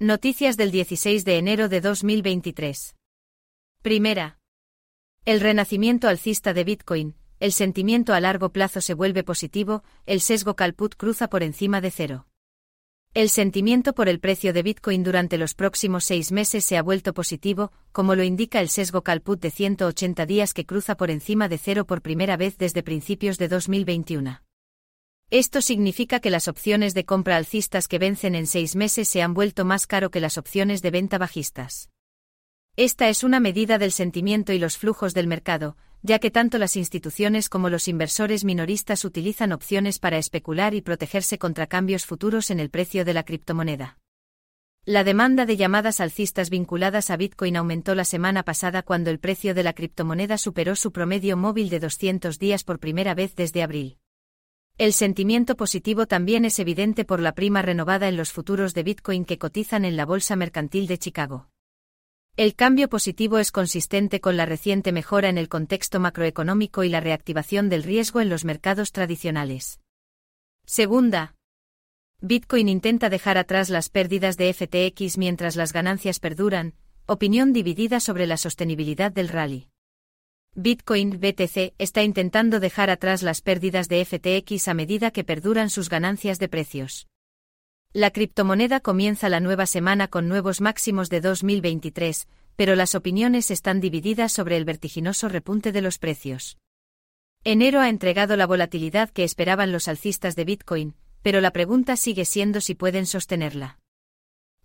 Noticias del 16 de enero de 2023. Primera. El renacimiento alcista de Bitcoin, el sentimiento a largo plazo se vuelve positivo, el sesgo Calput cruza por encima de cero. El sentimiento por el precio de Bitcoin durante los próximos seis meses se ha vuelto positivo, como lo indica el sesgo Calput de 180 días que cruza por encima de cero por primera vez desde principios de 2021. Esto significa que las opciones de compra alcistas que vencen en seis meses se han vuelto más caro que las opciones de venta bajistas. Esta es una medida del sentimiento y los flujos del mercado, ya que tanto las instituciones como los inversores minoristas utilizan opciones para especular y protegerse contra cambios futuros en el precio de la criptomoneda. La demanda de llamadas alcistas vinculadas a Bitcoin aumentó la semana pasada cuando el precio de la criptomoneda superó su promedio móvil de 200 días por primera vez desde abril. El sentimiento positivo también es evidente por la prima renovada en los futuros de Bitcoin que cotizan en la Bolsa Mercantil de Chicago. El cambio positivo es consistente con la reciente mejora en el contexto macroeconómico y la reactivación del riesgo en los mercados tradicionales. Segunda. Bitcoin intenta dejar atrás las pérdidas de FTX mientras las ganancias perduran, opinión dividida sobre la sostenibilidad del rally. Bitcoin BTC está intentando dejar atrás las pérdidas de FTX a medida que perduran sus ganancias de precios. La criptomoneda comienza la nueva semana con nuevos máximos de 2023, pero las opiniones están divididas sobre el vertiginoso repunte de los precios. Enero ha entregado la volatilidad que esperaban los alcistas de Bitcoin, pero la pregunta sigue siendo si pueden sostenerla.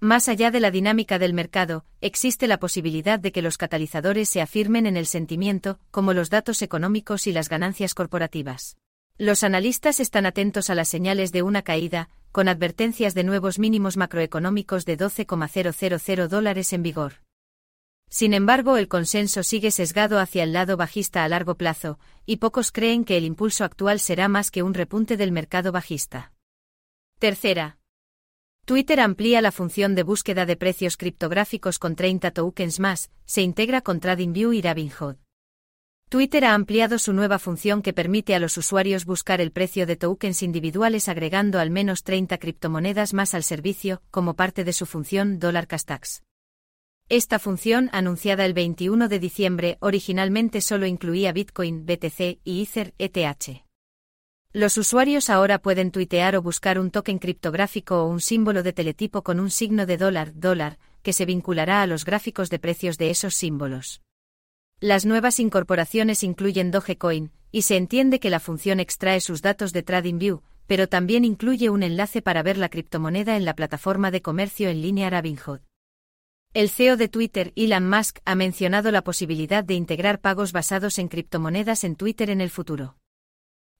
Más allá de la dinámica del mercado, existe la posibilidad de que los catalizadores se afirmen en el sentimiento, como los datos económicos y las ganancias corporativas. Los analistas están atentos a las señales de una caída, con advertencias de nuevos mínimos macroeconómicos de 12,000 dólares en vigor. Sin embargo, el consenso sigue sesgado hacia el lado bajista a largo plazo, y pocos creen que el impulso actual será más que un repunte del mercado bajista. Tercera, Twitter amplía la función de búsqueda de precios criptográficos con 30 tokens más, se integra con TradingView y Robinhood. Twitter ha ampliado su nueva función que permite a los usuarios buscar el precio de tokens individuales agregando al menos 30 criptomonedas más al servicio, como parte de su función Dollar Castax. Esta función, anunciada el 21 de diciembre, originalmente solo incluía Bitcoin, BTC y Ether, ETH. Los usuarios ahora pueden tuitear o buscar un token criptográfico o un símbolo de teletipo con un signo de dólar, dólar, que se vinculará a los gráficos de precios de esos símbolos. Las nuevas incorporaciones incluyen Dogecoin, y se entiende que la función extrae sus datos de TradingView, pero también incluye un enlace para ver la criptomoneda en la plataforma de comercio en línea Robinhood. El CEO de Twitter, Elon Musk, ha mencionado la posibilidad de integrar pagos basados en criptomonedas en Twitter en el futuro.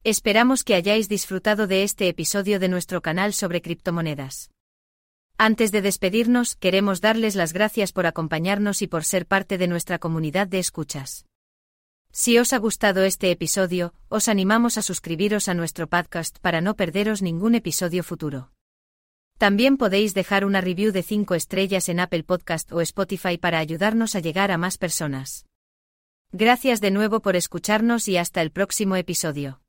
Esperamos que hayáis disfrutado de este episodio de nuestro canal sobre criptomonedas. Antes de despedirnos, queremos darles las gracias por acompañarnos y por ser parte de nuestra comunidad de escuchas. Si os ha gustado este episodio, os animamos a suscribiros a nuestro podcast para no perderos ningún episodio futuro. También podéis dejar una review de 5 estrellas en Apple Podcast o Spotify para ayudarnos a llegar a más personas. Gracias de nuevo por escucharnos y hasta el próximo episodio.